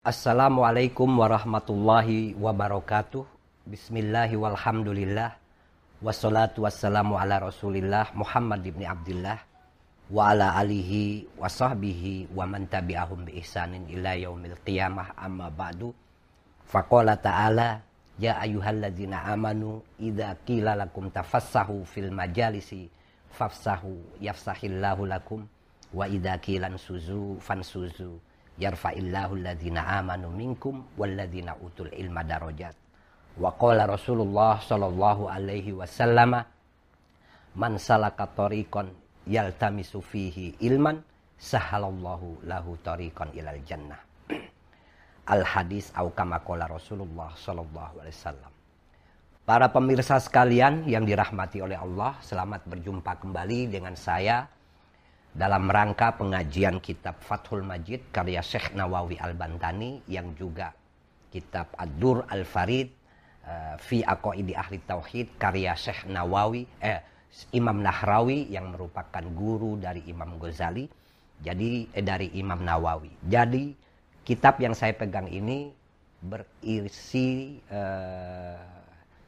Assalamualaikum warahmatullahi wabarakatuh. Bismillahi walhamdulillah. Wassalatu wassalamu ala rasulillah Muhammad ibn Abdullah. Wa ala alihi wa sahbihi wa man tabi'ahum bi ihsanin ila yaumil qiyamah amma ba'du. Faqala ta'ala Ya ayyuhalladzina amanu idza qila lakum tafassahu fil majalisi fafsahu yafsahillahu lakum wa idza qila suzu fansuzu yarfa'illahu alladhina amanu minkum walladhina utul ilma darajat. Wa qala Rasulullah sallallahu alaihi wasallam man salaka tariqan yaltamisu fihi ilman sahalallahu lahu tariqan ilal jannah. Al hadis au kama qala Rasulullah sallallahu alaihi wasallam. Para pemirsa sekalian yang dirahmati oleh Allah, selamat berjumpa kembali dengan saya dalam rangka pengajian kitab Fathul Majid karya Syekh Nawawi Al-Bantani yang juga kitab Ad-Dur Al-Farid uh, fi Aqaidi Ahli Tauhid karya Syekh Nawawi eh Imam Nahrawi yang merupakan guru dari Imam Ghazali jadi eh, dari Imam Nawawi. Jadi kitab yang saya pegang ini berisi uh,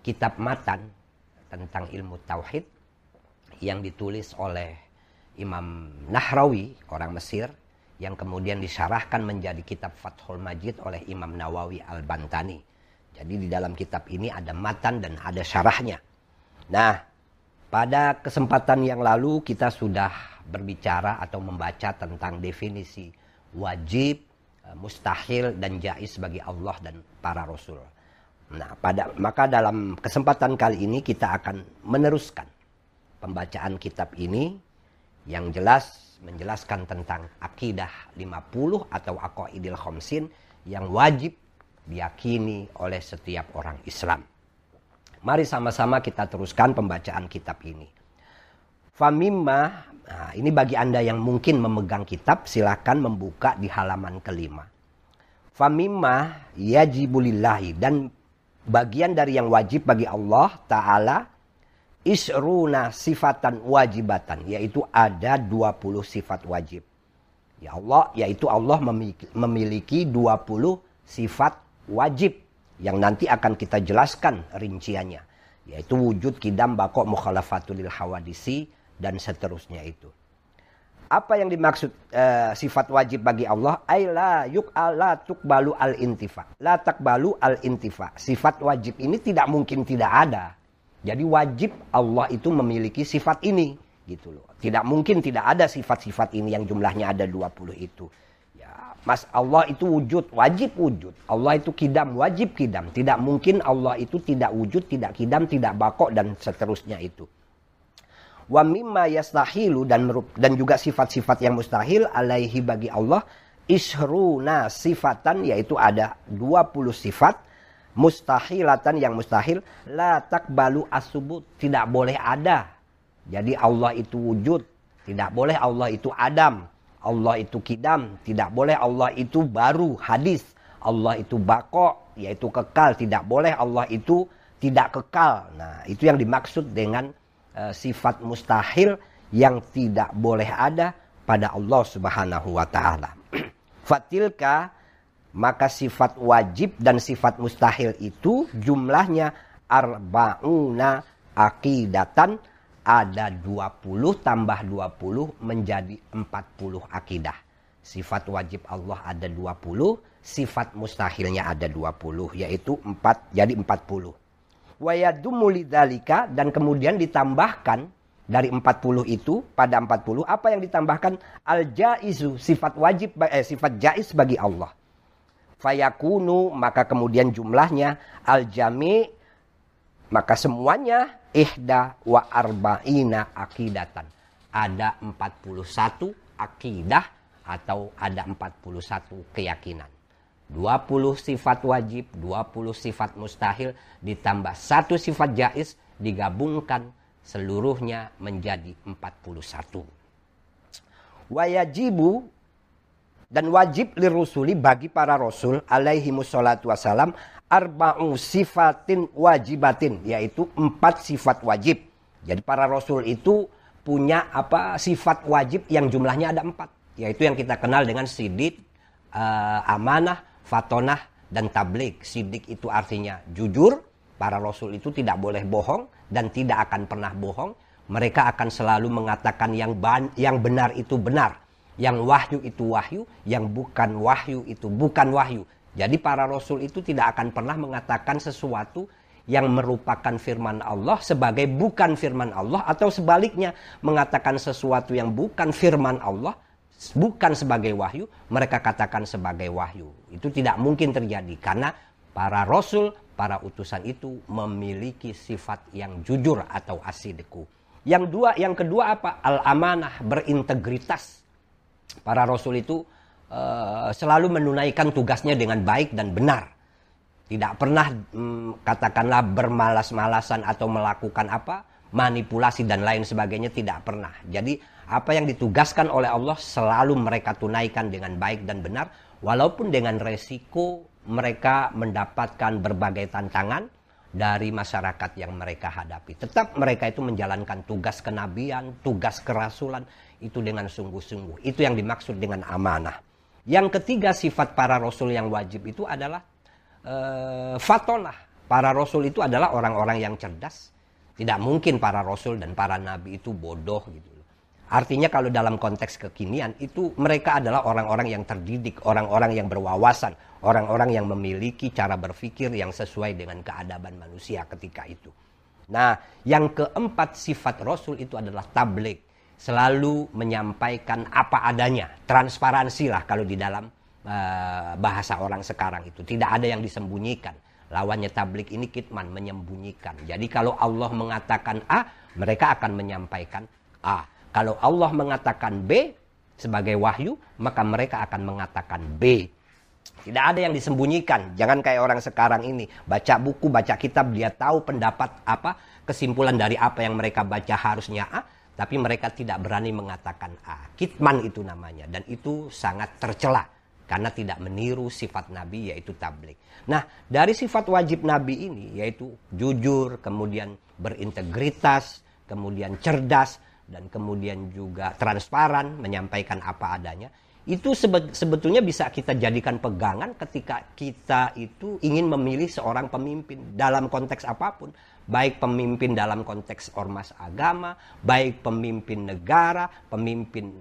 kitab matan tentang ilmu tauhid yang ditulis oleh Imam Nahrawi, orang Mesir, yang kemudian disyarahkan menjadi kitab Fathul Majid oleh Imam Nawawi Al-Bantani. Jadi di dalam kitab ini ada matan dan ada syarahnya. Nah, pada kesempatan yang lalu kita sudah berbicara atau membaca tentang definisi wajib, eh, mustahil dan jais bagi Allah dan para rasul. Nah, pada maka dalam kesempatan kali ini kita akan meneruskan pembacaan kitab ini yang jelas menjelaskan tentang akidah 50 atau aqaidil khamsin yang wajib diyakini oleh setiap orang Islam. Mari sama-sama kita teruskan pembacaan kitab ini. Famimma, nah ini bagi Anda yang mungkin memegang kitab, silakan membuka di halaman kelima. Famimma yajibulillahi dan bagian dari yang wajib bagi Allah Ta'ala isruna sifatan wajibatan yaitu ada 20 sifat wajib. Ya Allah yaitu Allah memiliki 20 sifat wajib yang nanti akan kita jelaskan rinciannya yaitu wujud kidam bakok mukhalafatul hawadisi dan seterusnya itu. Apa yang dimaksud uh, sifat wajib bagi Allah? Aila yuk ala tukbalu al intifa. La takbalu al intifa. Sifat wajib ini tidak mungkin tidak ada jadi wajib Allah itu memiliki sifat ini gitu loh. Tidak mungkin tidak ada sifat-sifat ini yang jumlahnya ada 20 itu. Ya, Mas Allah itu wujud, wajib wujud. Allah itu kidam, wajib kidam. Tidak mungkin Allah itu tidak wujud, tidak kidam, tidak bakok dan seterusnya itu. Wa mimma yastahilu dan dan juga sifat-sifat yang mustahil alaihi bagi Allah ishruna sifatan yaitu ada 20 sifat mustahilatan yang mustahil. La takbalu asubut tidak boleh ada. Jadi Allah itu wujud. Tidak boleh Allah itu adam. Allah itu kidam. Tidak boleh Allah itu baru hadis. Allah itu bako yaitu kekal. Tidak boleh Allah itu tidak kekal. Nah itu yang dimaksud dengan uh, sifat mustahil yang tidak boleh ada pada Allah Subhanahu wa taala. Fatilka maka sifat wajib dan sifat mustahil itu jumlahnya arbauna akidatan ada 20 tambah 20 menjadi 40 akidah. Sifat wajib Allah ada 20, sifat mustahilnya ada 20 yaitu 4 jadi 40. Wa yadumu dan kemudian ditambahkan dari 40 itu pada 40 apa yang ditambahkan al jaizu sifat wajib eh, sifat jaiz bagi Allah fayakunu maka kemudian jumlahnya. Al jami maka semuanya. Ihda wa arba'ina akidatan. Ada 41 akidah atau ada 41 keyakinan. 20 sifat wajib 20 sifat mustahil ditambah satu sifat jais digabungkan seluruhnya menjadi 41 wayajibu dan wajib lirusuli bagi para rasul alaihi musallatu wassalam arba'u sifatin wajibatin yaitu empat sifat wajib. Jadi para rasul itu punya apa sifat wajib yang jumlahnya ada empat yaitu yang kita kenal dengan sidid, uh, amanah, fatonah dan tablik. Sidik itu artinya jujur, para rasul itu tidak boleh bohong dan tidak akan pernah bohong. Mereka akan selalu mengatakan yang yang benar itu benar, yang wahyu itu wahyu, yang bukan wahyu itu bukan wahyu. Jadi para rasul itu tidak akan pernah mengatakan sesuatu yang merupakan firman Allah sebagai bukan firman Allah atau sebaliknya mengatakan sesuatu yang bukan firman Allah bukan sebagai wahyu mereka katakan sebagai wahyu. Itu tidak mungkin terjadi karena para rasul para utusan itu memiliki sifat yang jujur atau asidiku. Yang dua yang kedua apa? Al amanah berintegritas para rasul itu uh, selalu menunaikan tugasnya dengan baik dan benar tidak pernah hmm, katakanlah bermalas-malasan atau melakukan apa manipulasi dan lain sebagainya tidak pernah. Jadi apa yang ditugaskan oleh Allah selalu mereka tunaikan dengan baik dan benar walaupun dengan resiko mereka mendapatkan berbagai tantangan dari masyarakat yang mereka hadapi. Tetap mereka itu menjalankan tugas kenabian, tugas kerasulan itu dengan sungguh-sungguh. Itu yang dimaksud dengan amanah. Yang ketiga sifat para rasul yang wajib itu adalah uh, fatonah. Para rasul itu adalah orang-orang yang cerdas. Tidak mungkin para rasul dan para nabi itu bodoh gitu. Artinya kalau dalam konteks kekinian itu mereka adalah orang-orang yang terdidik, orang-orang yang berwawasan, orang-orang yang memiliki cara berpikir yang sesuai dengan keadaban manusia ketika itu. Nah, yang keempat sifat Rasul itu adalah tablik. Selalu menyampaikan apa adanya. Transparansi lah kalau di dalam Eh, bahasa orang sekarang itu. Tidak ada yang disembunyikan. Lawannya tablik ini kitman, menyembunyikan. Jadi kalau Allah mengatakan A, mereka akan menyampaikan A. Kalau Allah mengatakan B sebagai wahyu, maka mereka akan mengatakan B. Tidak ada yang disembunyikan. Jangan kayak orang sekarang ini. Baca buku, baca kitab, dia tahu pendapat apa, kesimpulan dari apa yang mereka baca harusnya A, tapi mereka tidak berani mengatakan A. Kitman itu namanya. Dan itu sangat tercela karena tidak meniru sifat Nabi yaitu tablik. Nah, dari sifat wajib Nabi ini yaitu jujur, kemudian berintegritas, kemudian cerdas dan kemudian juga transparan menyampaikan apa adanya. Itu sebetulnya bisa kita jadikan pegangan ketika kita itu ingin memilih seorang pemimpin dalam konteks apa pun, baik pemimpin dalam konteks ormas agama, baik pemimpin negara, pemimpin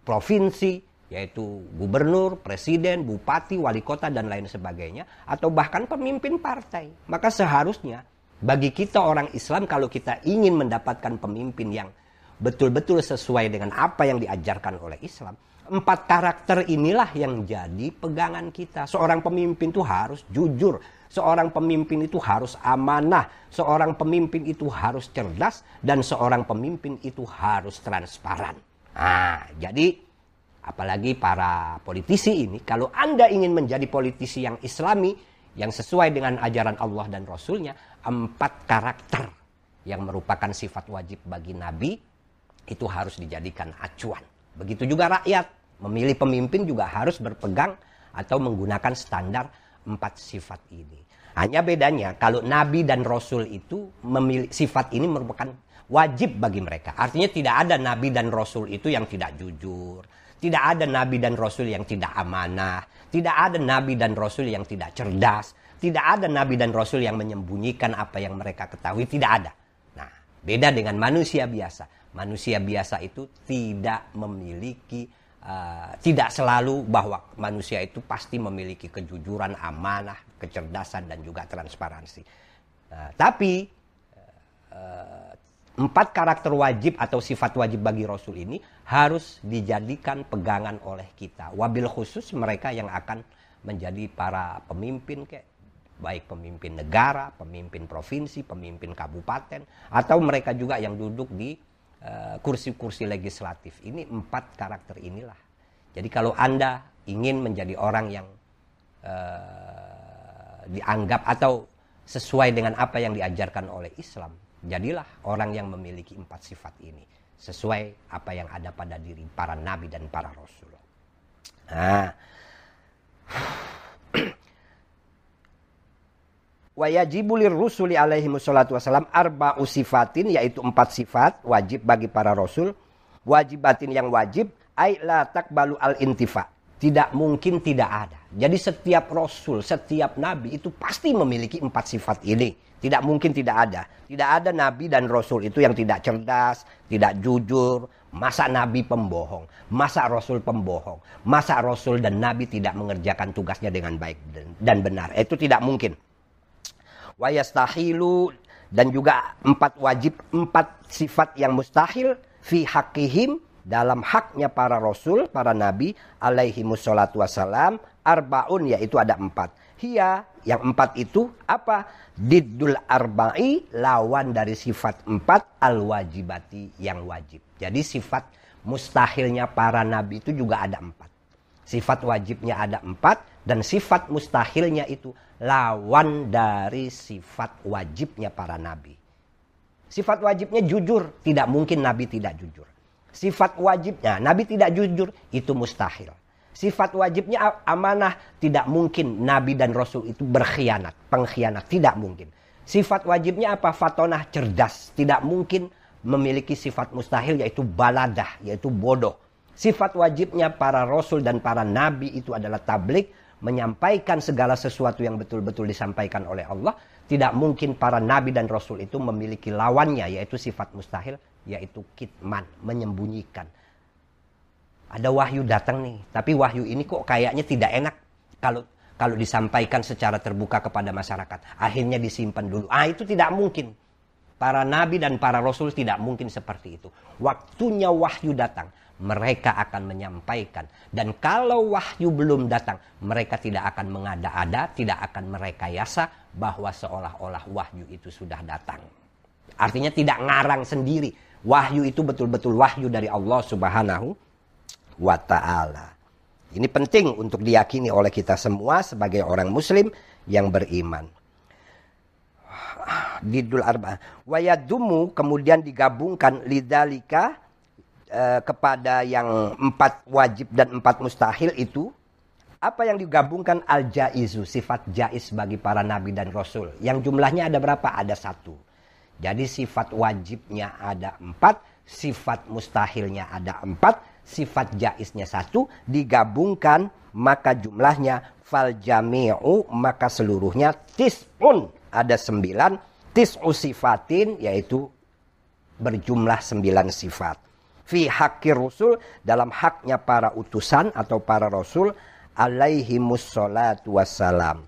provinsi, yaitu gubernur, presiden, bupati, wali kota dan lain sebagainya atau bahkan pemimpin partai. Maka seharusnya bagi kita orang Islam kalau kita ingin mendapatkan pemimpin yang betul-betul sesuai dengan apa yang diajarkan oleh Islam, empat karakter inilah yang jadi pegangan kita. Seorang pemimpin itu harus jujur, seorang pemimpin itu harus amanah, seorang pemimpin itu harus cerdas dan seorang pemimpin itu harus transparan. Nah, jadi apalagi para politisi ini, kalau Anda ingin menjadi politisi yang islami, yang sesuai dengan ajaran Allah dan Rasulnya, empat karakter yang merupakan sifat wajib bagi Nabi, itu harus dijadikan acuan. Begitu juga rakyat, memilih pemimpin juga harus berpegang atau menggunakan standar empat sifat ini. Hanya bedanya kalau Nabi dan Rasul itu memilih sifat ini merupakan wajib bagi mereka. Artinya tidak ada Nabi dan Rasul itu yang tidak jujur, tidak ada nabi dan rasul yang tidak amanah. Tidak ada nabi dan rasul yang tidak cerdas. Tidak ada nabi dan rasul yang menyembunyikan apa yang mereka ketahui. Tidak ada. Nah, beda dengan manusia biasa. Manusia biasa itu tidak memiliki, uh, tidak selalu bahwa manusia itu pasti memiliki kejujuran, amanah, kecerdasan, dan juga transparansi. Uh, tapi uh, empat karakter wajib atau sifat wajib bagi Rasul ini harus dijadikan pegangan oleh kita. Wabil khusus mereka yang akan menjadi para pemimpin kayak baik pemimpin negara, pemimpin provinsi, pemimpin kabupaten, atau mereka juga yang duduk di kursi-kursi uh, legislatif. Ini empat karakter inilah. Jadi kalau anda ingin menjadi orang yang uh, dianggap atau sesuai dengan apa yang diajarkan oleh Islam, Jadilah orang yang memiliki empat sifat ini. Sesuai apa yang ada pada diri para nabi dan para rasul. Nah. Wa yajibu rusuli alaihi wassalatu wassalam arba'u sifatin yaitu empat sifat wajib bagi para rasul. Wajibatin yang wajib ay la takbalu al intifa. Tidak mungkin tidak ada. Jadi setiap rasul, setiap nabi itu pasti memiliki empat sifat ini. Tidak mungkin tidak ada. Tidak ada nabi dan rasul itu yang tidak cerdas, tidak jujur. Masa nabi pembohong, masa rasul pembohong, masa rasul dan nabi tidak mengerjakan tugasnya dengan baik dan benar. Itu tidak mungkin. Wayastahilu dan juga empat wajib, empat sifat yang mustahil fi hakihim dalam haknya para rasul, para nabi alaihi musallatu wassalam arbaun yaitu ada empat. Hia yang empat itu apa? Diddul arba'i lawan dari sifat empat al wajibati yang wajib. Jadi sifat mustahilnya para nabi itu juga ada empat. Sifat wajibnya ada empat dan sifat mustahilnya itu lawan dari sifat wajibnya para nabi. Sifat wajibnya jujur, tidak mungkin nabi tidak jujur. Sifat wajibnya nabi tidak jujur itu mustahil. Sifat wajibnya amanah tidak mungkin nabi dan rasul itu berkhianat, pengkhianat tidak mungkin. Sifat wajibnya apa? Fatonah cerdas, tidak mungkin memiliki sifat mustahil yaitu baladah, yaitu bodoh. Sifat wajibnya para rasul dan para nabi itu adalah tablik, menyampaikan segala sesuatu yang betul-betul disampaikan oleh Allah, tidak mungkin para nabi dan rasul itu memiliki lawannya yaitu sifat mustahil, yaitu kitman, menyembunyikan. Ada wahyu datang nih, tapi wahyu ini kok kayaknya tidak enak kalau kalau disampaikan secara terbuka kepada masyarakat. Akhirnya disimpan dulu. Ah itu tidak mungkin. Para nabi dan para rasul tidak mungkin seperti itu. Waktunya wahyu datang mereka akan menyampaikan. Dan kalau wahyu belum datang, mereka tidak akan mengada-ada, tidak akan merekayasa bahwa seolah-olah wahyu itu sudah datang. Artinya tidak ngarang sendiri. Wahyu itu betul-betul wahyu dari Allah Subhanahu wa taala. Ini penting untuk diyakini oleh kita semua sebagai orang muslim yang beriman. Didul arba. Wayadumu kemudian digabungkan lidalika Eh, kepada yang empat wajib dan empat mustahil itu apa yang digabungkan al jaizu sifat jais bagi para nabi dan rasul? Yang jumlahnya ada berapa? Ada satu. Jadi sifat wajibnya ada empat sifat mustahilnya ada empat sifat jaisnya satu. Digabungkan maka jumlahnya fal jami'u maka seluruhnya tis'un. Ada sembilan tis'u sifatin yaitu berjumlah sembilan sifat fi hakir rusul dalam haknya para utusan atau para rasul alaihi musallatu wassalam.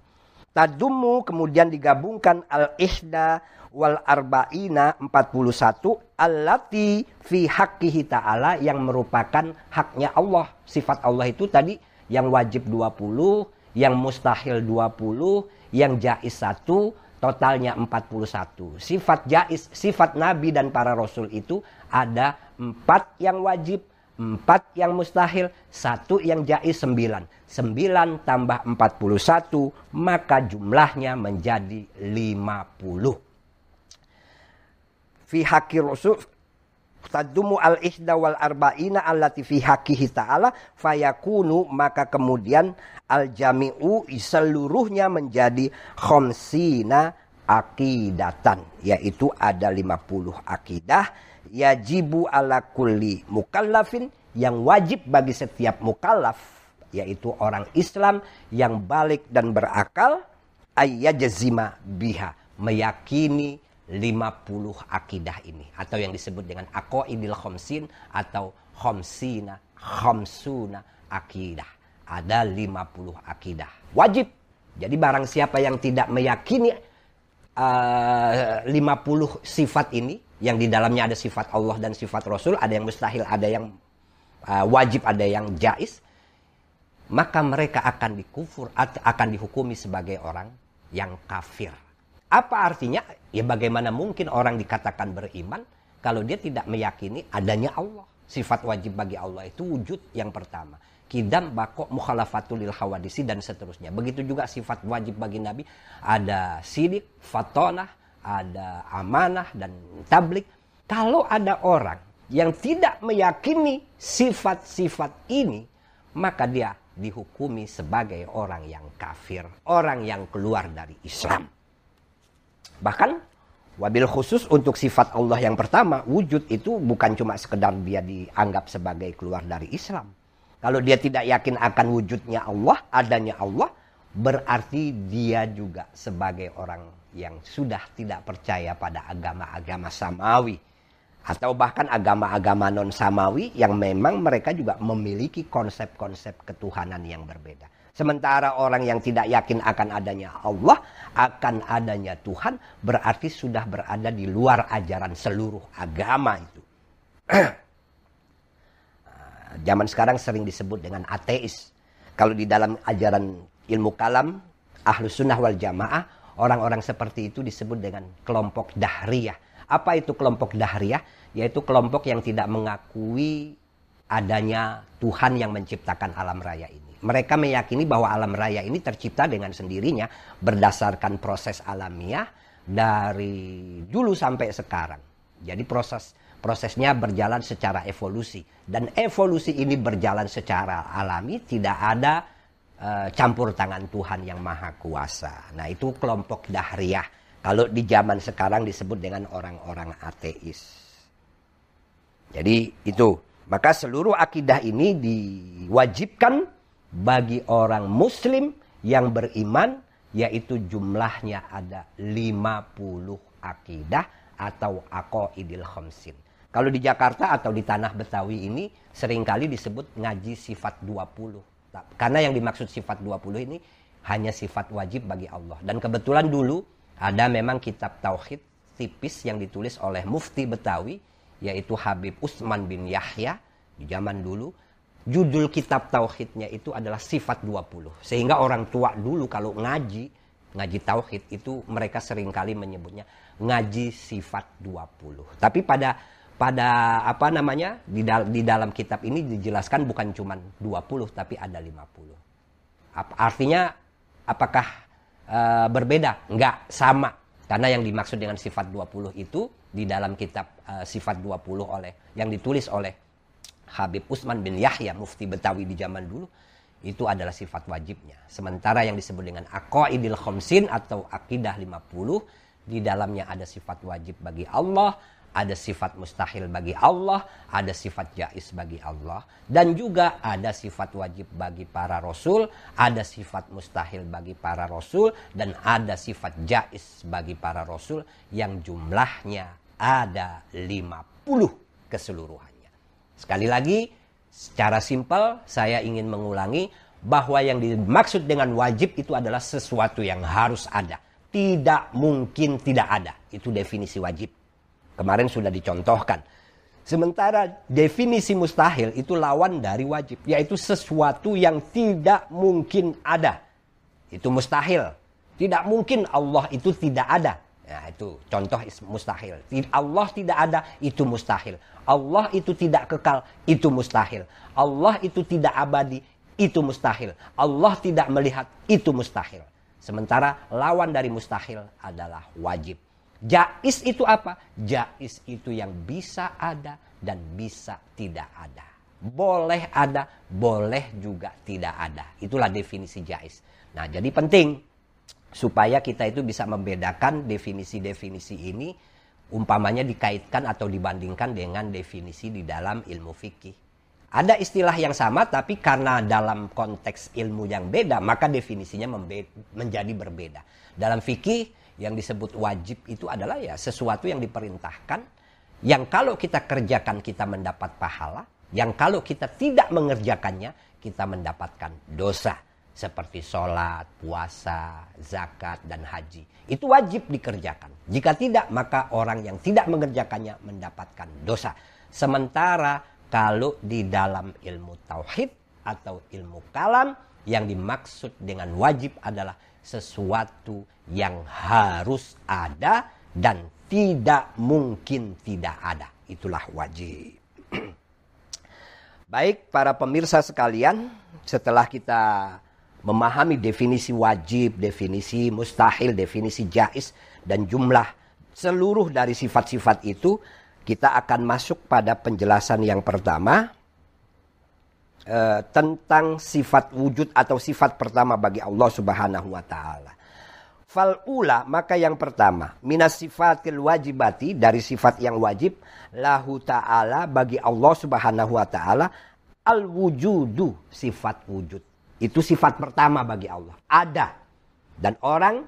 Tadumu kemudian digabungkan al-ihda wal arba'ina 41 allati fi haqqihi ta'ala yang merupakan haknya Allah. Sifat Allah itu tadi yang wajib 20, yang mustahil 20, yang jais 1, totalnya 41. Sifat jais, sifat nabi dan para rasul itu ada empat yang wajib, empat yang mustahil, satu yang jais sembilan. Sembilan tambah empat puluh satu, maka jumlahnya menjadi lima puluh. Fi haki rasul tadumu al ihda wal arba'ina allati fi hakihi ta'ala fayakunu maka kemudian al jami'u seluruhnya menjadi khomsina akidatan yaitu ada 50 akidah yajibu ala kulli mukallafin yang wajib bagi setiap mukallaf yaitu orang Islam yang balik dan berakal ayyajzima biha meyakini 50 akidah ini atau yang disebut dengan aqaidil khamsin atau khamsina khamsuna akidah. Ada 50 akidah. Wajib. Jadi barang siapa yang tidak meyakini uh, 50 sifat ini yang di dalamnya ada sifat Allah dan sifat Rasul, ada yang mustahil, ada yang uh, wajib, ada yang jais, maka mereka akan dikufur, akan dihukumi sebagai orang yang kafir. Apa artinya? Ya bagaimana mungkin orang dikatakan beriman kalau dia tidak meyakini adanya Allah. Sifat wajib bagi Allah itu wujud yang pertama. Kidam, bakok, mukhalafatul lil hawadisi dan seterusnya. Begitu juga sifat wajib bagi Nabi. Ada sidik, fatonah, ada amanah dan tablik. Kalau ada orang yang tidak meyakini sifat-sifat ini, maka dia dihukumi sebagai orang yang kafir, orang yang keluar dari Islam. Bahkan wabil khusus untuk sifat Allah yang pertama, wujud itu bukan cuma sekedar dia dianggap sebagai keluar dari Islam. Kalau dia tidak yakin akan wujudnya Allah, adanya Allah, berarti dia juga sebagai orang yang sudah tidak percaya pada agama-agama samawi atau bahkan agama-agama non samawi yang memang mereka juga memiliki konsep-konsep ketuhanan yang berbeda. Sementara orang yang tidak yakin akan adanya Allah, akan adanya Tuhan, berarti sudah berada di luar ajaran seluruh agama itu. Zaman sekarang sering disebut dengan ateis. Kalau di dalam ajaran ilmu kalam, ahlus sunnah wal jamaah, orang-orang seperti itu disebut dengan kelompok dahriyah apa itu kelompok Dahriyah? Yaitu kelompok yang tidak mengakui adanya Tuhan yang menciptakan alam raya ini. Mereka meyakini bahwa alam raya ini tercipta dengan sendirinya berdasarkan proses alamiah dari dulu sampai sekarang. Jadi proses prosesnya berjalan secara evolusi dan evolusi ini berjalan secara alami tidak ada uh, campur tangan Tuhan yang maha kuasa. Nah, itu kelompok Dahriyah kalau di zaman sekarang disebut dengan orang-orang ateis. Jadi itu. Maka seluruh akidah ini diwajibkan bagi orang muslim yang beriman yaitu jumlahnya ada 50 akidah atau akoidil khamsin. Kalau di Jakarta atau di tanah Betawi ini sering kali disebut ngaji sifat 20. Karena yang dimaksud sifat 20 ini hanya sifat wajib bagi Allah. Dan kebetulan dulu ada memang kitab tauhid tipis yang ditulis oleh mufti Betawi yaitu Habib Usman bin Yahya di zaman dulu. Judul kitab tauhidnya itu adalah sifat 20. Sehingga orang tua dulu kalau ngaji, ngaji tauhid itu mereka sering kali menyebutnya ngaji sifat 20. Tapi pada pada apa namanya di, dal di dalam kitab ini dijelaskan bukan cuma 20 tapi ada 50. Artinya apakah uh, berbeda, enggak sama. Karena yang dimaksud dengan sifat 20 itu di dalam kitab uh, sifat 20 oleh yang ditulis oleh Habib Usman bin Yahya mufti Betawi di zaman dulu itu adalah sifat wajibnya. Sementara yang disebut dengan aqaidil khamsin atau akidah 50 di dalamnya ada sifat wajib bagi Allah, ada sifat mustahil bagi Allah, ada sifat jais bagi Allah, dan juga ada sifat wajib bagi para rasul, ada sifat mustahil bagi para rasul, dan ada sifat jais bagi para rasul yang jumlahnya ada 50 keseluruhannya. Sekali lagi, secara simpel saya ingin mengulangi bahwa yang dimaksud dengan wajib itu adalah sesuatu yang harus ada. Tidak mungkin tidak ada. Itu definisi wajib Kemarin sudah dicontohkan. Sementara definisi mustahil itu lawan dari wajib, yaitu sesuatu yang tidak mungkin ada. Itu mustahil. Tidak mungkin Allah itu tidak ada. Nah, itu contoh mustahil. Allah tidak ada, itu mustahil. Allah itu tidak kekal, itu mustahil. Allah itu tidak abadi, itu mustahil. Allah tidak melihat, itu mustahil. Sementara lawan dari mustahil adalah wajib. Jais itu apa? Jais itu yang bisa ada dan bisa tidak ada. Boleh ada, boleh juga tidak ada. Itulah definisi jais. Nah, jadi penting supaya kita itu bisa membedakan definisi-definisi ini umpamanya dikaitkan atau dibandingkan dengan definisi di dalam ilmu fikih. Ada istilah yang sama tapi karena dalam konteks ilmu yang beda maka definisinya menjadi berbeda. Dalam fikih yang disebut wajib itu adalah ya sesuatu yang diperintahkan yang kalau kita kerjakan kita mendapat pahala, yang kalau kita tidak mengerjakannya kita mendapatkan dosa seperti sholat, puasa, zakat, dan haji. Itu wajib dikerjakan. Jika tidak, maka orang yang tidak mengerjakannya mendapatkan dosa. Sementara kalau di dalam ilmu tauhid atau ilmu kalam, yang dimaksud dengan wajib adalah sesuatu yang harus ada dan tidak mungkin tidak ada. Itulah wajib. Baik para pemirsa sekalian, setelah kita memahami definisi wajib, definisi mustahil, definisi jais, dan jumlah seluruh dari sifat-sifat itu, kita akan masuk pada penjelasan yang pertama, uh, tentang sifat wujud atau sifat pertama bagi Allah Subhanahu wa taala. Fal ula maka yang pertama minas sifatil wajibati dari sifat yang wajib lahu ta'ala bagi Allah Subhanahu wa taala Al-wujudu, sifat wujud. Itu sifat pertama bagi Allah. Ada. Dan orang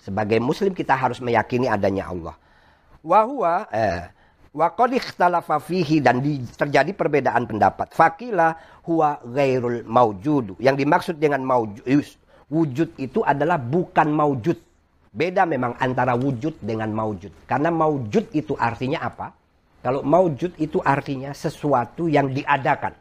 sebagai muslim kita harus meyakini adanya Allah. Wahwa eh, wa ikhtalafa dan di, terjadi perbedaan pendapat. Fakila huwa ghairul maujudu. Yang dimaksud dengan maujud wujud itu adalah bukan maujud. Beda memang antara wujud dengan maujud. Karena maujud itu artinya apa? Kalau maujud itu artinya sesuatu yang diadakan.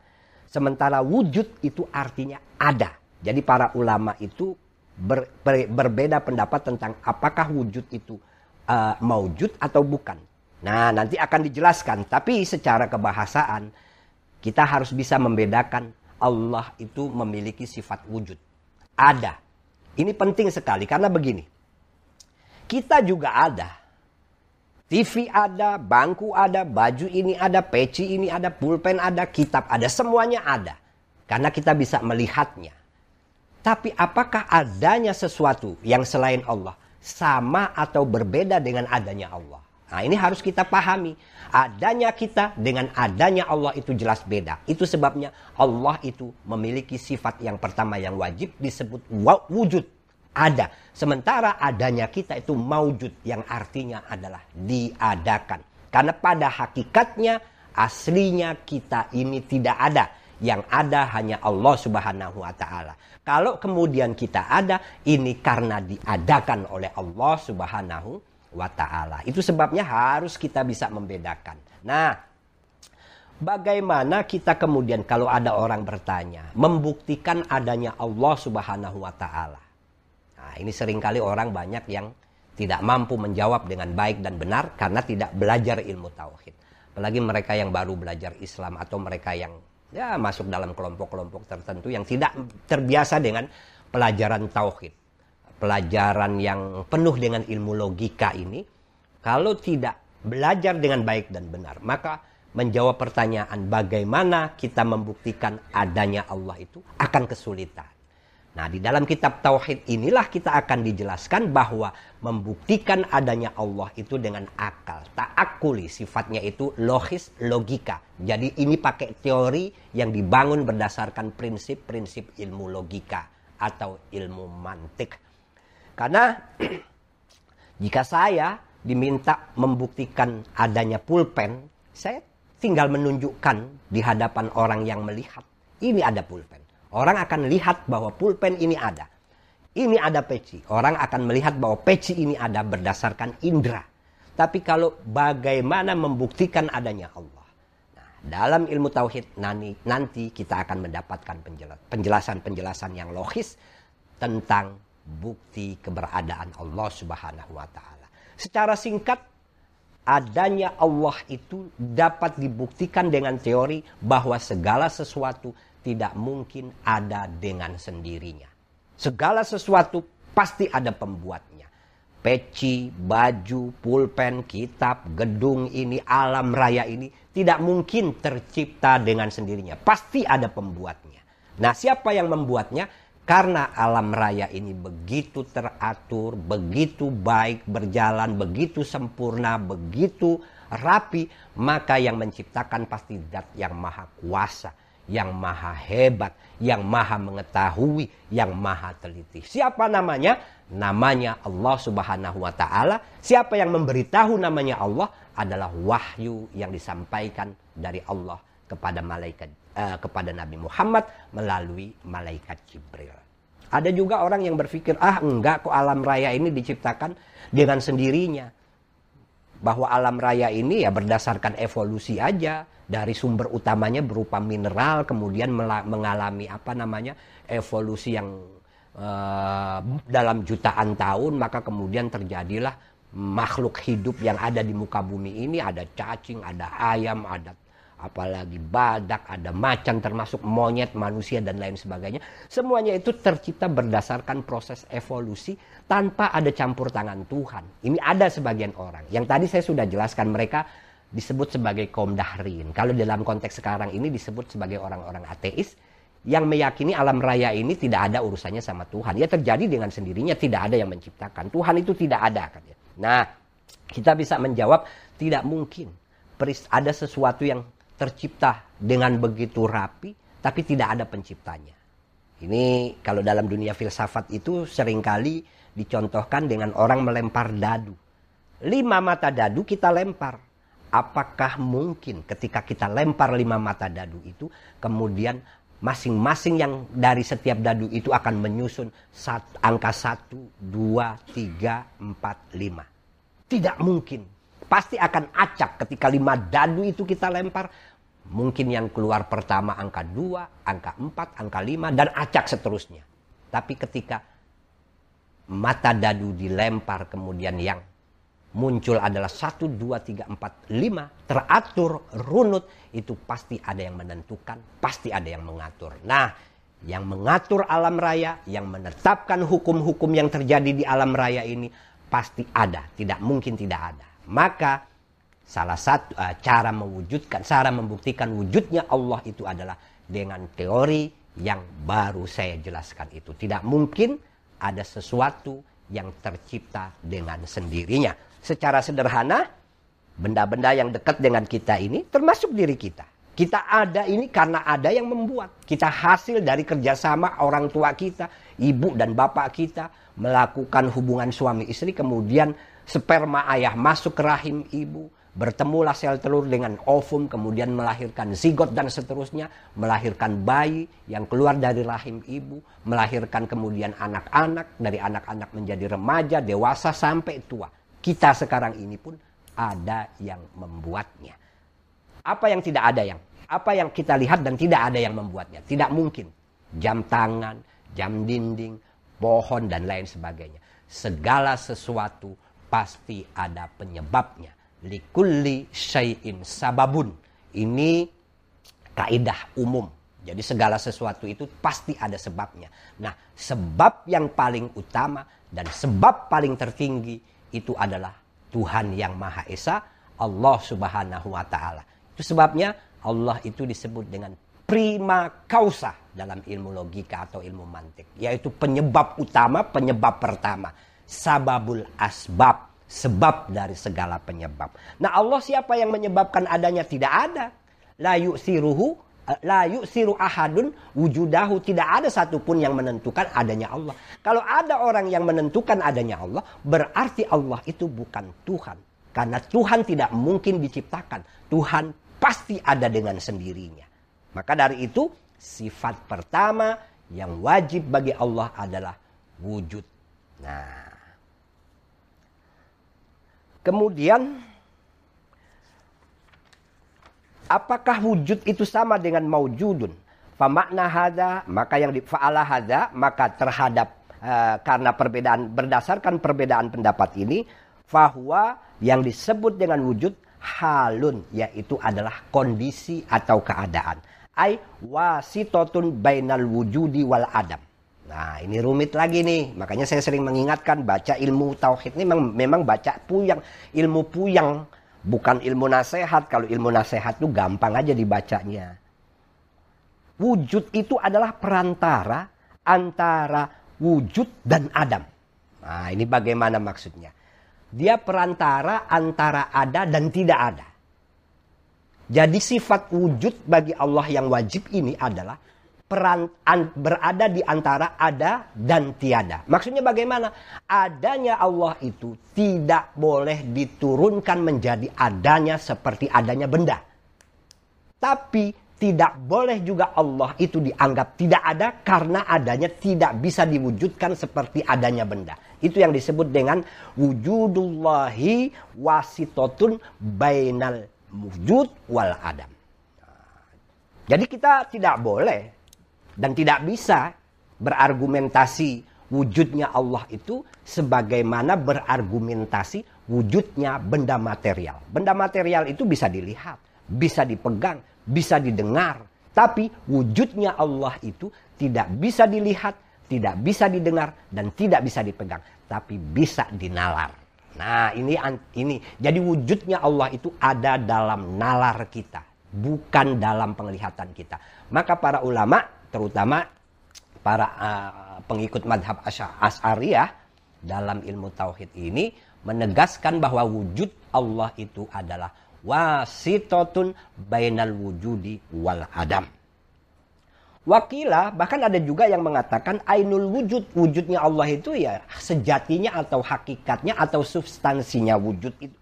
Sementara wujud itu artinya ada. Jadi para ulama itu ber, ber, berbeda pendapat tentang apakah wujud itu uh, maujud atau bukan. Nah, nanti akan dijelaskan. Tapi secara kebahasaan kita harus bisa membedakan Allah itu memiliki sifat wujud. Ada. Ini penting sekali karena begini. Kita juga ada. TV ada, bangku ada, baju ini ada, peci ini ada, pulpen ada, kitab ada, semuanya ada. Karena kita bisa melihatnya. Tapi apakah adanya sesuatu yang selain Allah sama atau berbeda dengan adanya Allah? Nah, ini harus kita pahami. Adanya kita dengan adanya Allah itu jelas beda. Itu sebabnya Allah itu memiliki sifat yang pertama yang wajib disebut wujud ada. Sementara adanya kita itu maujud yang artinya adalah diadakan. Karena pada hakikatnya aslinya kita ini tidak ada. Yang ada hanya Allah subhanahu wa ta'ala. Kalau kemudian kita ada, ini karena diadakan oleh Allah subhanahu wa ta'ala. Itu sebabnya harus kita bisa membedakan. Nah, bagaimana kita kemudian kalau ada orang bertanya, membuktikan adanya Allah subhanahu wa ta'ala. Nah, ini sering kali orang banyak yang tidak mampu menjawab dengan baik dan benar karena tidak belajar ilmu tauhid. Apalagi mereka yang baru belajar Islam atau mereka yang ya masuk dalam kelompok-kelompok tertentu yang tidak terbiasa dengan pelajaran tauhid. Pelajaran yang penuh dengan ilmu logika ini kalau tidak belajar dengan baik dan benar, maka menjawab pertanyaan bagaimana kita membuktikan adanya Allah itu akan kesulitan. Nah, di dalam kitab tauhid inilah kita akan dijelaskan bahwa membuktikan adanya Allah itu dengan akal, ta'akuli, sifatnya itu logis, logika. Jadi ini pakai teori yang dibangun berdasarkan prinsip-prinsip ilmu logika atau ilmu mantik. Karena jika saya diminta membuktikan adanya pulpen, saya tinggal menunjukkan di hadapan orang yang melihat, ini ada pulpen. Orang akan lihat bahwa pulpen ini ada. Ini ada peci. Orang akan melihat bahwa peci ini ada berdasarkan indera. Tapi kalau bagaimana membuktikan adanya Allah. Nah, dalam ilmu tauhid nanti kita akan mendapatkan penjelasan-penjelasan yang logis tentang bukti keberadaan Allah Subhanahu wa taala. Secara singkat adanya Allah itu dapat dibuktikan dengan teori bahwa segala sesuatu tidak mungkin ada dengan sendirinya. Segala sesuatu pasti ada pembuatnya. Peci, baju, pulpen, kitab, gedung ini, alam raya ini tidak mungkin tercipta dengan sendirinya. Pasti ada pembuatnya. Nah, siapa yang membuatnya? Karena alam raya ini begitu teratur, begitu baik berjalan, begitu sempurna, begitu rapi, maka yang menciptakan pasti zat yang maha kuasa yang maha hebat, yang maha mengetahui, yang maha teliti. Siapa namanya? Namanya Allah Subhanahu wa taala. Siapa yang memberitahu namanya Allah adalah wahyu yang disampaikan dari Allah kepada malaikat uh, kepada Nabi Muhammad melalui malaikat Jibril. Ada juga orang yang berpikir, ah enggak kok alam raya ini diciptakan dengan sendirinya. Bahwa alam raya ini ya berdasarkan evolusi aja dari sumber utamanya berupa mineral kemudian mengalami apa namanya evolusi yang uh, dalam jutaan tahun maka kemudian terjadilah makhluk hidup yang ada di muka bumi ini ada cacing, ada ayam, ada apalagi badak, ada macan termasuk monyet, manusia dan lain sebagainya. Semuanya itu tercipta berdasarkan proses evolusi tanpa ada campur tangan Tuhan. Ini ada sebagian orang. Yang tadi saya sudah jelaskan mereka disebut sebagai kaum dahrin. Kalau dalam konteks sekarang ini disebut sebagai orang-orang ateis yang meyakini alam raya ini tidak ada urusannya sama Tuhan. Ya terjadi dengan sendirinya, tidak ada yang menciptakan. Tuhan itu tidak ada. Nah, kita bisa menjawab tidak mungkin ada sesuatu yang tercipta dengan begitu rapi, tapi tidak ada penciptanya. Ini kalau dalam dunia filsafat itu sering kali dicontohkan dengan orang melempar dadu. Lima mata dadu kita lempar. Apakah mungkin ketika kita lempar lima mata dadu itu, kemudian masing-masing yang dari setiap dadu itu akan menyusun satu, angka satu, dua, tiga, empat, lima. Tidak mungkin. Pasti akan acak ketika lima dadu itu kita lempar Mungkin yang keluar pertama angka 2, angka 4, angka 5, dan acak seterusnya. Tapi ketika mata dadu dilempar kemudian yang muncul adalah 1, 2, 3, 4, 5, teratur, runut, itu pasti ada yang menentukan, pasti ada yang mengatur. Nah, yang mengatur alam raya, yang menetapkan hukum-hukum yang terjadi di alam raya ini, pasti ada, tidak mungkin tidak ada. Maka Salah satu uh, cara mewujudkan, cara membuktikan wujudnya Allah itu adalah dengan teori yang baru saya jelaskan itu. Tidak mungkin ada sesuatu yang tercipta dengan sendirinya. Secara sederhana, benda-benda yang dekat dengan kita ini termasuk diri kita. Kita ada ini karena ada yang membuat. Kita hasil dari kerjasama orang tua kita, ibu dan bapak kita melakukan hubungan suami istri. Kemudian sperma ayah masuk ke rahim ibu Bertemulah sel telur dengan ovum, kemudian melahirkan zigot dan seterusnya, melahirkan bayi yang keluar dari rahim ibu, melahirkan kemudian anak-anak, dari anak-anak menjadi remaja, dewasa sampai tua. Kita sekarang ini pun ada yang membuatnya. Apa yang tidak ada yang? Apa yang kita lihat dan tidak ada yang membuatnya? Tidak mungkin. Jam tangan, jam dinding, pohon dan lain sebagainya. Segala sesuatu pasti ada penyebabnya likulli syai'in sababun. Ini kaidah umum. Jadi segala sesuatu itu pasti ada sebabnya. Nah, sebab yang paling utama dan sebab paling tertinggi itu adalah Tuhan yang Maha Esa, Allah Subhanahu wa taala. Itu sebabnya Allah itu disebut dengan prima causa dalam ilmu logika atau ilmu mantik, yaitu penyebab utama, penyebab pertama, sababul asbab sebab dari segala penyebab. Nah Allah siapa yang menyebabkan adanya? Tidak ada. La yu'siruhu la yu'siru ahadun wujudahu tidak ada satupun yang menentukan adanya Allah. Kalau ada orang yang menentukan adanya Allah, berarti Allah itu bukan Tuhan. Karena Tuhan tidak mungkin diciptakan. Tuhan pasti ada dengan sendirinya. Maka dari itu, sifat pertama yang wajib bagi Allah adalah wujud. Nah, Kemudian apakah wujud itu sama dengan maujudun? Famakna hada, maka yang di fa'ala hada, maka terhadap uh, karena perbedaan berdasarkan perbedaan pendapat ini, fahuwa yang disebut dengan wujud halun yaitu adalah kondisi atau keadaan. Ai wasitotun bainal wujudi wal adam. Nah ini rumit lagi nih, makanya saya sering mengingatkan baca ilmu tauhid ini memang, memang baca puyang, ilmu puyang, bukan ilmu nasihat. Kalau ilmu nasihat itu gampang aja dibacanya. Wujud itu adalah perantara antara wujud dan Adam. Nah ini bagaimana maksudnya? Dia perantara antara ada dan tidak ada. Jadi sifat wujud bagi Allah yang wajib ini adalah peran an, berada di antara ada dan tiada. Maksudnya bagaimana? Adanya Allah itu tidak boleh diturunkan menjadi adanya seperti adanya benda. Tapi tidak boleh juga Allah itu dianggap tidak ada karena adanya tidak bisa diwujudkan seperti adanya benda. Itu yang disebut dengan wujudullahi wasitotun bainal wujud wal adam. Jadi kita tidak boleh dan tidak bisa berargumentasi wujudnya Allah itu sebagaimana berargumentasi wujudnya benda material. Benda material itu bisa dilihat, bisa dipegang, bisa didengar. Tapi wujudnya Allah itu tidak bisa dilihat, tidak bisa didengar, dan tidak bisa dipegang. Tapi bisa dinalar. Nah ini ini jadi wujudnya Allah itu ada dalam nalar kita, bukan dalam penglihatan kita. Maka para ulama terutama para uh, pengikut madhab As'ariyah dalam ilmu tauhid ini menegaskan bahwa wujud Allah itu adalah wasitotun bainal wujudi wal adam. Wakila bahkan ada juga yang mengatakan ainul wujud wujudnya Allah itu ya sejatinya atau hakikatnya atau substansinya wujud itu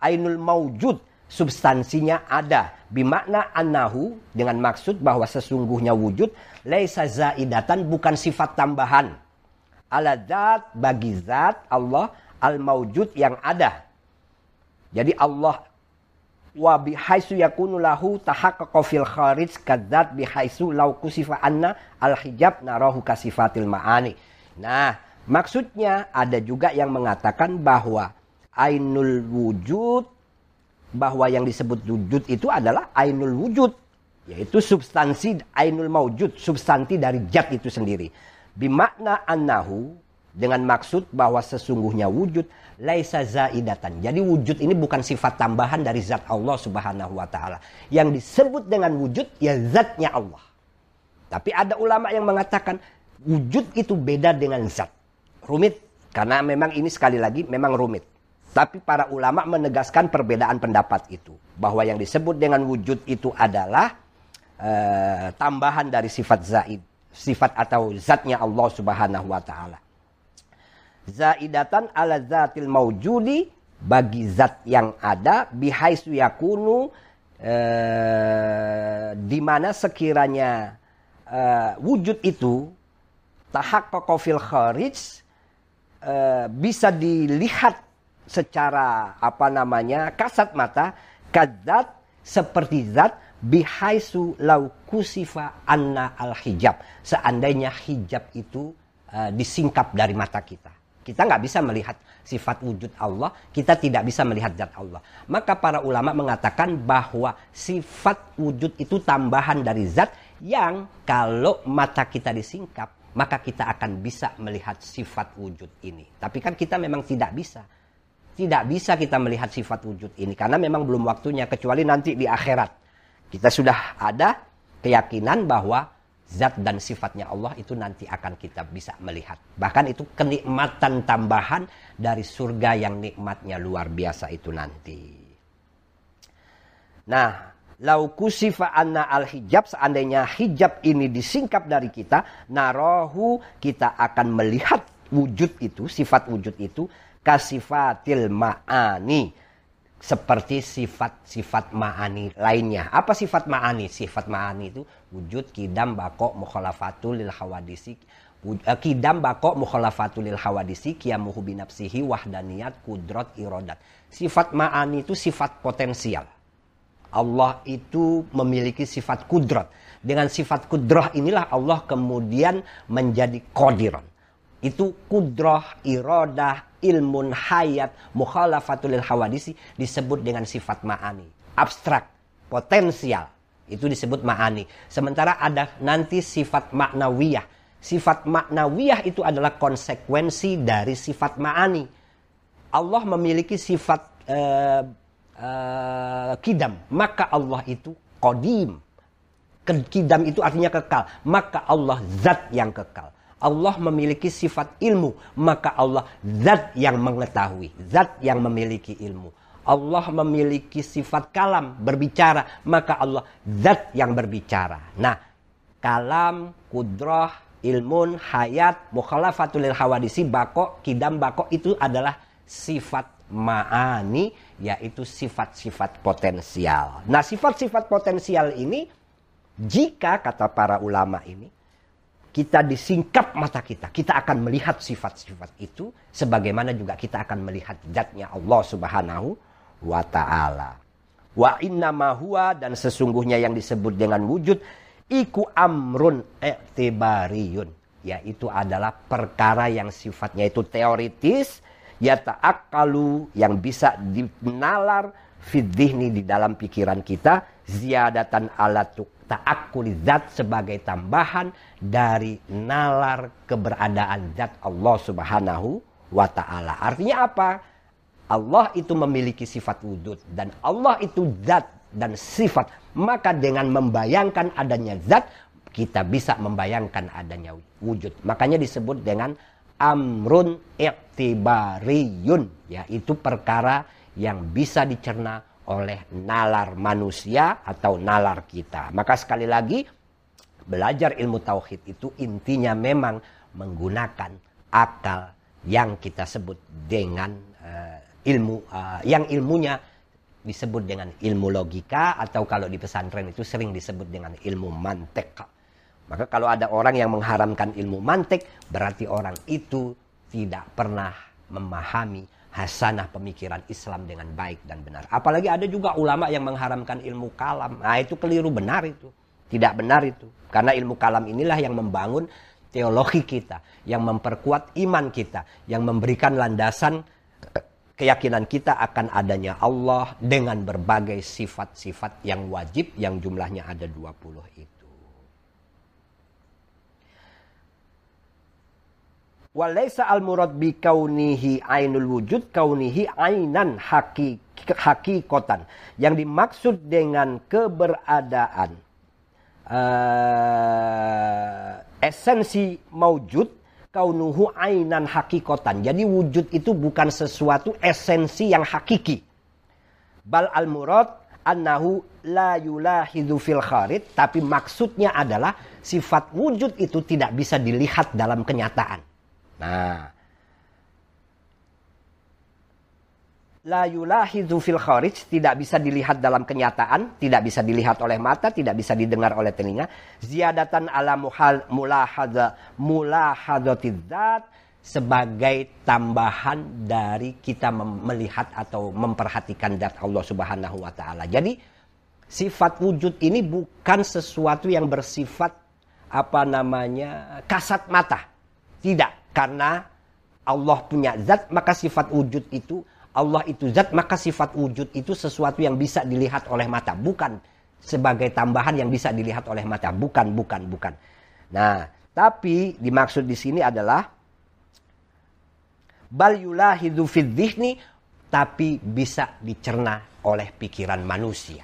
ainul maujud substansinya ada. Bimakna annahu dengan maksud bahwa sesungguhnya wujud laisa zaidatan bukan sifat tambahan. Ala zat bagi zat Allah al maujud yang ada. Jadi Allah wa bihaisu yakunu lahu tahaqqaqa fil kharij kadzat bihaisu law kusifa anna al hijab narahu kasifatil maani. Nah, maksudnya ada juga yang mengatakan bahwa ainul wujud bahwa yang disebut wujud itu adalah ainul wujud yaitu substansi ainul maujud substansi dari zat itu sendiri bimakna annahu dengan maksud bahwa sesungguhnya wujud laisa zaidatan. Jadi wujud ini bukan sifat tambahan dari zat Allah Subhanahu wa taala. Yang disebut dengan wujud ya zatnya Allah. Tapi ada ulama yang mengatakan wujud itu beda dengan zat. Rumit karena memang ini sekali lagi memang rumit. Tapi para ulama menegaskan perbedaan pendapat itu. Bahwa yang disebut dengan wujud itu adalah uh, tambahan dari sifat zaid, sifat atau zatnya Allah Subhanahu wa taala. Zaidatan ala zatil maujudi bagi zat yang ada bihaisu yakunu eh, di mana sekiranya eh, wujud itu tahaqqaqa fil kharij eh, bisa dilihat secara apa namanya kasat mata kadzat seperti zat bihaisu lau kusifa anna al hijab seandainya hijab itu uh, disingkap dari mata kita kita nggak bisa melihat sifat wujud Allah, kita tidak bisa melihat zat Allah. Maka para ulama mengatakan bahwa sifat wujud itu tambahan dari zat yang kalau mata kita disingkap, maka kita akan bisa melihat sifat wujud ini. Tapi kan kita memang tidak bisa. Tidak bisa kita melihat sifat wujud ini karena memang belum waktunya kecuali nanti di akhirat. Kita sudah ada keyakinan bahwa zat dan sifatnya Allah itu nanti akan kita bisa melihat. Bahkan itu kenikmatan tambahan dari surga yang nikmatnya luar biasa itu nanti. Nah, lau kusifa anna al hijab seandainya hijab ini disingkap dari kita, narohu kita akan melihat wujud itu, sifat wujud itu kasifatil ma'ani seperti sifat-sifat ma'ani lainnya. Apa sifat ma'ani? Sifat ma'ani itu wujud kidam bako mukhalafatul lil hawadisi eh, kidam bako mukhalafatul lil hawadisi kiamuhu binafsihi wahdaniyat kudrot irodat. Sifat ma'ani itu sifat potensial. Allah itu memiliki sifat kudrot. Dengan sifat kudroh inilah Allah kemudian menjadi kodiron. Itu kudroh, irodah, ilmun hayat mukhalafatul hawadisi disebut dengan sifat ma'ani. Abstrak, potensial. Itu disebut ma'ani. Sementara ada nanti sifat maknawiyah. Sifat maknawiyah itu adalah konsekuensi dari sifat ma'ani. Allah memiliki sifat uh, uh, kidam. Maka Allah itu kodim. Kidam itu artinya kekal. Maka Allah zat yang kekal. Allah memiliki sifat ilmu, maka Allah zat yang mengetahui, zat yang memiliki ilmu. Allah memiliki sifat kalam, berbicara, maka Allah zat yang berbicara. Nah, kalam, kudrah, ilmun, hayat, mukhalafatul hawadisi, bako, kidam, bako itu adalah sifat ma'ani, yaitu sifat-sifat potensial. Nah, sifat-sifat potensial ini, jika kata para ulama ini, kita disingkap mata kita, kita akan melihat sifat-sifat itu sebagaimana juga kita akan melihat zatnya Allah Subhanahu wa taala. Wa inna ma huwa dan sesungguhnya yang disebut dengan wujud iku amrun i'tibariyun yaitu adalah perkara yang sifatnya itu teoritis ya ta'akkalu yang bisa dinalar fidhihni di dalam pikiran kita ziyadatan ala ta'akuli zat sebagai tambahan dari nalar keberadaan zat Allah Subhanahu wa taala. Artinya apa? Allah itu memiliki sifat wujud dan Allah itu zat dan sifat. Maka dengan membayangkan adanya zat kita bisa membayangkan adanya wujud. Makanya disebut dengan amrun iktibariyun yaitu perkara yang bisa dicerna oleh nalar manusia atau nalar kita. Maka sekali lagi belajar ilmu tauhid itu intinya memang menggunakan akal yang kita sebut dengan uh, ilmu uh, yang ilmunya disebut dengan ilmu logika atau kalau di pesantren itu sering disebut dengan ilmu mantek. Maka kalau ada orang yang mengharamkan ilmu mantek berarti orang itu tidak pernah memahami hasanah pemikiran Islam dengan baik dan benar. Apalagi ada juga ulama yang mengharamkan ilmu kalam. Nah itu keliru benar itu. Tidak benar itu. Karena ilmu kalam inilah yang membangun teologi kita. Yang memperkuat iman kita. Yang memberikan landasan keyakinan kita akan adanya Allah dengan berbagai sifat-sifat yang wajib yang jumlahnya ada 20 itu. Walaysa al murad bi kaunihi ainul wujud kaunihi ainan haki, hakikotan. Yang dimaksud dengan keberadaan uh, esensi maujud kaunuhu ainan hakikotan. Jadi wujud itu bukan sesuatu esensi yang hakiki. Bal al murad annahu la yulahidu fil kharid. Tapi maksudnya adalah sifat wujud itu tidak bisa dilihat dalam kenyataan. Nah, la yulahidu fil kharij tidak bisa dilihat dalam kenyataan, tidak bisa dilihat oleh mata, tidak bisa didengar oleh telinga. Ziyadatan ala muhal mulahadza mulahadzatidzat sebagai tambahan dari kita melihat atau memperhatikan zat Allah Subhanahu wa taala. Jadi sifat wujud ini bukan sesuatu yang bersifat apa namanya kasat mata. Tidak. Karena Allah punya zat, maka sifat wujud itu, Allah itu zat, maka sifat wujud itu sesuatu yang bisa dilihat oleh mata. Bukan sebagai tambahan yang bisa dilihat oleh mata. Bukan, bukan, bukan. Nah, tapi dimaksud di sini adalah bal yulahidu dhihni tapi bisa dicerna oleh pikiran manusia.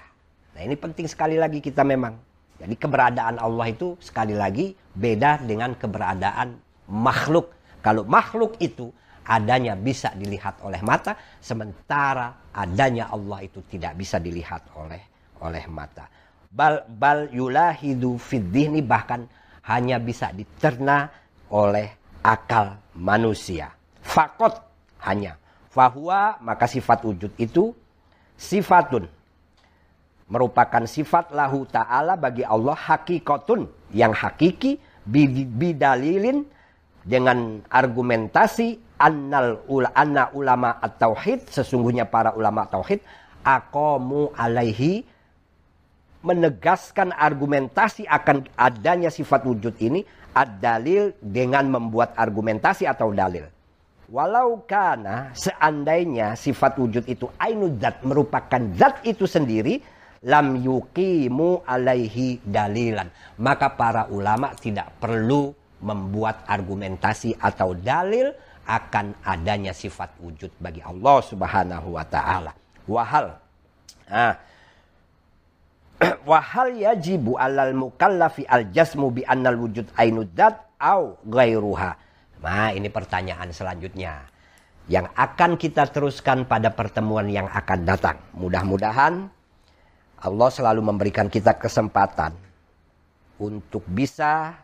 Nah, ini penting sekali lagi kita memang. Jadi keberadaan Allah itu sekali lagi beda dengan keberadaan makhluk kalau makhluk itu adanya bisa dilihat oleh mata, sementara adanya Allah itu tidak bisa dilihat oleh oleh mata. Bal bal yulahidu ini bahkan hanya bisa diterna oleh akal manusia. Fakot hanya. Fahuwa maka sifat wujud itu sifatun. Merupakan sifat lahu ta'ala bagi Allah hakikatun. Yang hakiki bidalilin dengan argumentasi annal ula, anna ulama at-tauhid sesungguhnya para ulama tauhid aqamu alaihi menegaskan argumentasi akan adanya sifat wujud ini ad-dalil dengan membuat argumentasi atau dalil. Walau karena seandainya sifat wujud itu ainu zat merupakan zat itu sendiri lam yuqimu alaihi dalilan. Maka para ulama tidak perlu membuat argumentasi atau dalil akan adanya sifat wujud bagi Allah Subhanahu wa taala. Wahal ah, wahal yajibu alal mukallafi al jasmu bi annal wujud ainudat au ghairuha. Nah, ini pertanyaan selanjutnya yang akan kita teruskan pada pertemuan yang akan datang. Mudah-mudahan Allah selalu memberikan kita kesempatan untuk bisa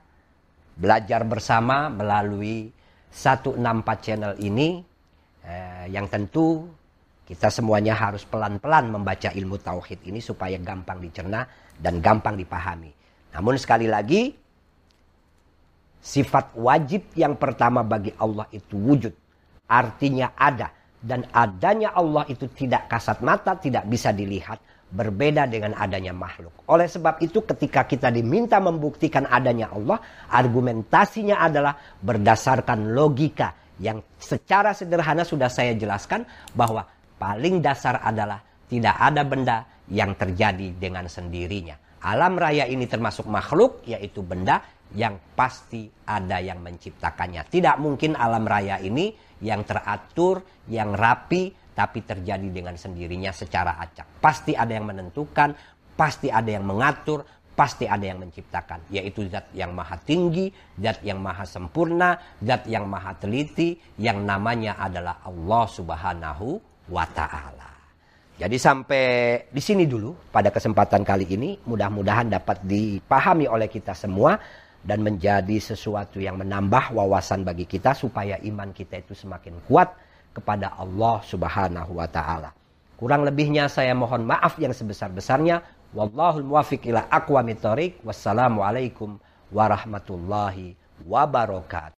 belajar bersama melalui 164 channel ini eh, yang tentu kita semuanya harus pelan-pelan membaca ilmu tauhid ini supaya gampang dicerna dan gampang dipahami. Namun sekali lagi sifat wajib yang pertama bagi Allah itu wujud. Artinya ada dan adanya Allah itu tidak kasat mata, tidak bisa dilihat berbeda dengan adanya makhluk. Oleh sebab itu ketika kita diminta membuktikan adanya Allah, argumentasinya adalah berdasarkan logika yang secara sederhana sudah saya jelaskan bahwa paling dasar adalah tidak ada benda yang terjadi dengan sendirinya. Alam raya ini termasuk makhluk yaitu benda yang pasti ada yang menciptakannya. Tidak mungkin alam raya ini yang teratur, yang rapi, tapi terjadi dengan sendirinya secara acak. Pasti ada yang menentukan, pasti ada yang mengatur, pasti ada yang menciptakan, yaitu zat yang maha tinggi, zat yang maha sempurna, zat yang maha teliti, yang namanya adalah Allah Subhanahu wa taala. Jadi sampai di sini dulu pada kesempatan kali ini mudah-mudahan dapat dipahami oleh kita semua dan menjadi sesuatu yang menambah wawasan bagi kita supaya iman kita itu semakin kuat kepada Allah Subhanahu wa taala. Kurang lebihnya saya mohon maaf yang sebesar-besarnya. Wallahul muwafiq ila aqwamit thoriq. Wassalamualaikum warahmatullahi wabarakatuh.